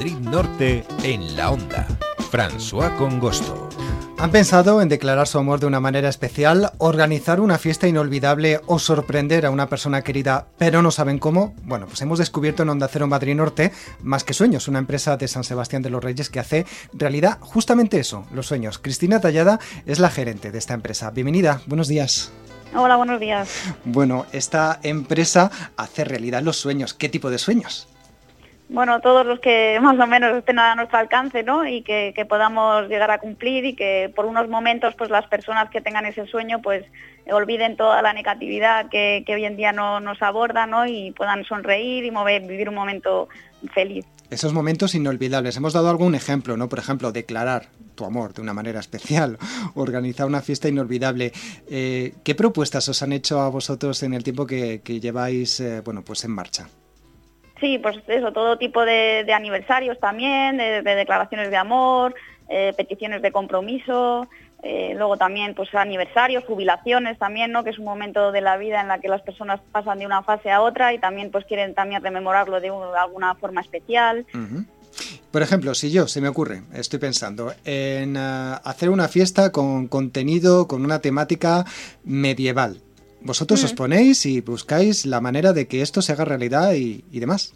Madrid Norte en la onda. François Congosto. ¿Han pensado en declarar su amor de una manera especial, organizar una fiesta inolvidable o sorprender a una persona querida, pero no saben cómo? Bueno, pues hemos descubierto en Onda Cero Madrid Norte Más que Sueños, una empresa de San Sebastián de los Reyes que hace realidad justamente eso, los sueños. Cristina Tallada es la gerente de esta empresa. Bienvenida, buenos días. Hola, buenos días. Bueno, esta empresa hace realidad los sueños. ¿Qué tipo de sueños? Bueno, todos los que más o menos estén a nuestro alcance, ¿no? Y que, podamos llegar a cumplir y que por unos momentos, pues las personas que tengan ese sueño, pues olviden toda la negatividad que, hoy en día no, nos aborda, ¿no? Y puedan sonreír y mover, vivir un momento feliz. Esos momentos inolvidables. Hemos dado algún ejemplo, ¿no? Por ejemplo, declarar tu amor de una manera especial, organizar una fiesta inolvidable. Eh, ¿Qué propuestas os han hecho a vosotros en el tiempo que, lleváis, eh, bueno, pues en marcha? Sí, pues eso, todo tipo de, aniversarios también, de, declaraciones de amor, eh, peticiones de compromiso, eh, luego también pues aniversarios, jubilaciones también, ¿no? Que es un momento de la vida en la que las personas pasan de una fase a otra y también pues quieren también rememorarlo de, alguna forma especial. Por ejemplo, si yo, se me ocurre, estoy pensando en eh, hacer una fiesta con contenido, con una temática medieval. Vosotros os ponéis y buscáis la manera de que esto se haga realidad y, demás.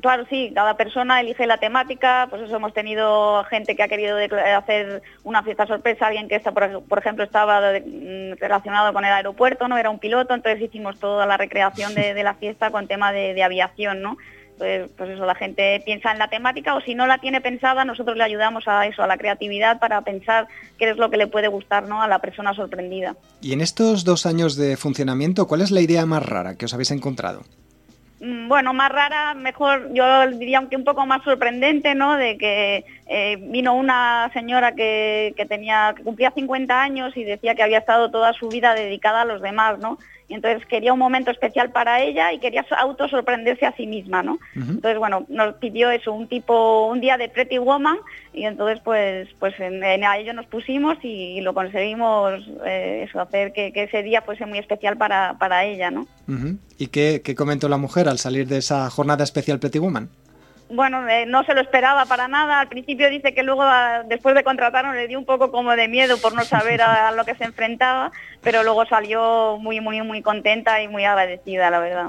Claro, sí, cada persona elige la temática, pues eso hemos tenido gente que ha querido hacer una fiesta sorpresa, alguien que está, por, ejemplo estaba mm, relacionado con el aeropuerto, no era un piloto, entonces hicimos toda la recreación de, la fiesta con tema de, de aviación, ¿no? Pues, pues eso, la gente piensa en la temática o si no la tiene pensada, nosotros le ayudamos a eso, a la creatividad para pensar qué es lo que le puede gustar ¿no? a la persona sorprendida. Y en estos dos años de funcionamiento, ¿cuál es la idea más rara que os habéis encontrado? Mm, bueno, más rara, mejor, yo diría que un poco más sorprendente, ¿no? De que eh, vino una señora que, que, tenía, que cumplía 50 años y decía que había estado toda su vida dedicada a los demás, ¿no? Y entonces quería un momento especial para ella y quería auto sorprenderse a sí misma, ¿no? Entonces, bueno, nos pidió eso, un tipo, un día de Pretty Woman y entonces pues pues en, ello nos pusimos y, lo conseguimos eh, eso, hacer que, ese día fuese muy especial para, para ella, ¿no? ¿Y qué, qué comentó la mujer al salir de esa jornada especial Pretty Woman? Bueno, eh, no se lo esperaba para nada. Al principio dice que luego, ah, después de contratarnos, le dio un poco como de miedo por no saber a, lo que se enfrentaba, pero luego salió muy, muy, muy contenta y muy agradecida, la verdad.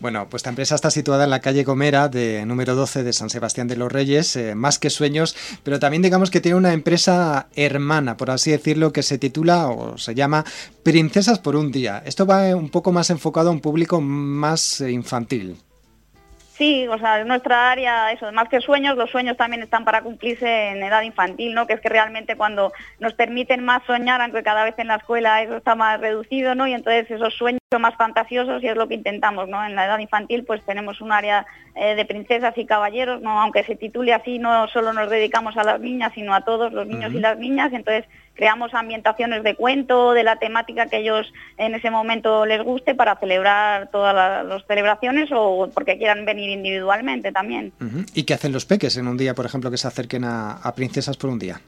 Bueno, pues esta empresa está situada en la calle Gomera, de número 12 de San Sebastián de los Reyes, eh, más que sueños, pero también digamos que tiene una empresa hermana, por así decirlo, que se titula o se llama Princesas por un día. Esto va un poco más enfocado a un público más eh, infantil. Sí, o sea, nuestra área, eso, más que sueños, los sueños también están para cumplirse en edad infantil, ¿no? Que es que realmente cuando nos permiten más soñar, aunque cada vez en la escuela eso está más reducido, ¿no? Y entonces esos sueños más fantasiosos y es lo que intentamos, ¿no? En la edad infantil pues tenemos un área eh, de princesas y caballeros, ¿no? Aunque se titule así, no solo nos dedicamos a las niñas, sino a todos los niños y las niñas, entonces creamos ambientaciones de cuento, de la temática que ellos en ese momento les guste para celebrar todas las, celebraciones o porque quieran venir individualmente también. ¿Y qué hacen los peques en un día, por ejemplo, que se acerquen a princesas por un día?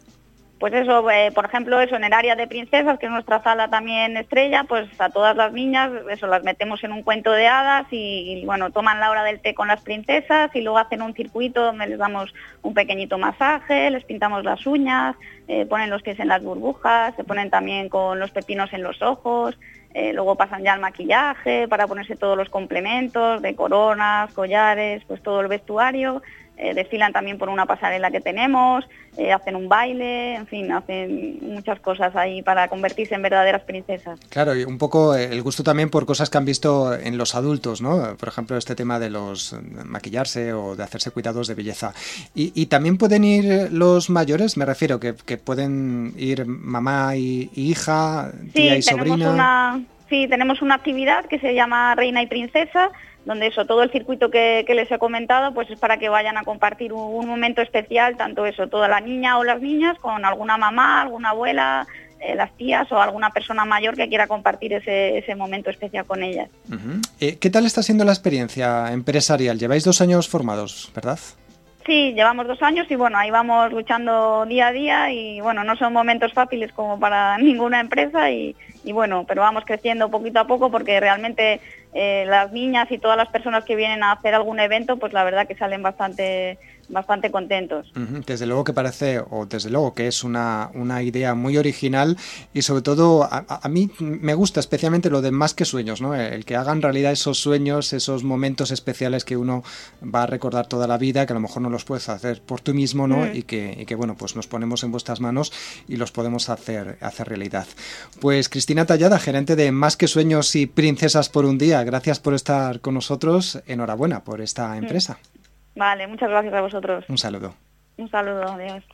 Pues eso, eh, por ejemplo, eso en el área de princesas, que es nuestra sala también estrella, pues a todas las niñas, eso las metemos en un cuento de hadas y, bueno, toman la hora del té con las princesas y luego hacen un circuito donde les damos un pequeñito masaje, les pintamos las uñas, eh, ponen los pies en las burbujas, se ponen también con los pepinos en los ojos, eh, luego pasan ya al maquillaje para ponerse todos los complementos de coronas, collares, pues todo el vestuario eh, desfilan también por una pasarela que tenemos, eh, hacen un baile, en fin, hacen muchas cosas ahí para convertirse en verdaderas princesas. Claro, y un poco eh, el gusto también por cosas que han visto en los adultos, ¿no? Por ejemplo, este tema de los maquillarse o de hacerse cuidados de belleza. Y, también pueden ir los mayores, me refiero, que, pueden ir mamá y, hija, tía y sobrina. Una, sí, tenemos una actividad que se llama Reina y Princesa, donde eso, todo el circuito que, les he comentado, pues es para que vayan a compartir un, momento especial, tanto eso, toda la niña o las niñas, con alguna mamá, alguna abuela, eh, las tías o alguna persona mayor que quiera compartir ese, ese momento especial con ellas. Eh, ¿Qué tal está siendo la experiencia empresarial? Lleváis dos años formados, ¿verdad? Sí, llevamos dos años y bueno, ahí vamos luchando día a día y bueno, no son momentos fáciles como para ninguna empresa y, bueno, pero vamos creciendo poquito a poco porque realmente eh, las niñas y todas las personas que vienen a hacer algún evento, pues la verdad que salen bastante bastante contentos. Desde luego que parece, o desde luego que es una, una idea muy original y sobre todo a, mí me gusta especialmente lo de más que sueños, ¿no? El que hagan realidad esos sueños, esos momentos especiales que uno va a recordar toda la vida, que a lo mejor no los puedes hacer por tú mismo, ¿no? Mm. Y, que, y que, bueno, pues nos ponemos en vuestras manos y los podemos hacer, hacer realidad. Pues Cristina Tallada, gerente de Más que Sueños y Princesas por un Día, gracias por estar con nosotros. Enhorabuena por esta mm. Empresa. Vale, muchas gracias a vosotros. Un saludo. Un saludo, adiós.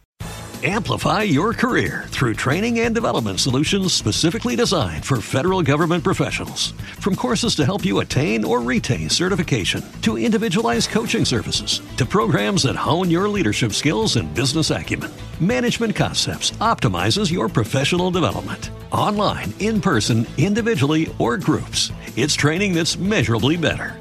Amplify your career through training and development solutions specifically designed for federal government professionals. From courses to help you attain or retain certification, to individualized coaching services, to programs that hone your leadership skills and business acumen, Management Concepts optimizes your professional development. Online, in person, individually, or groups, it's training that's measurably better.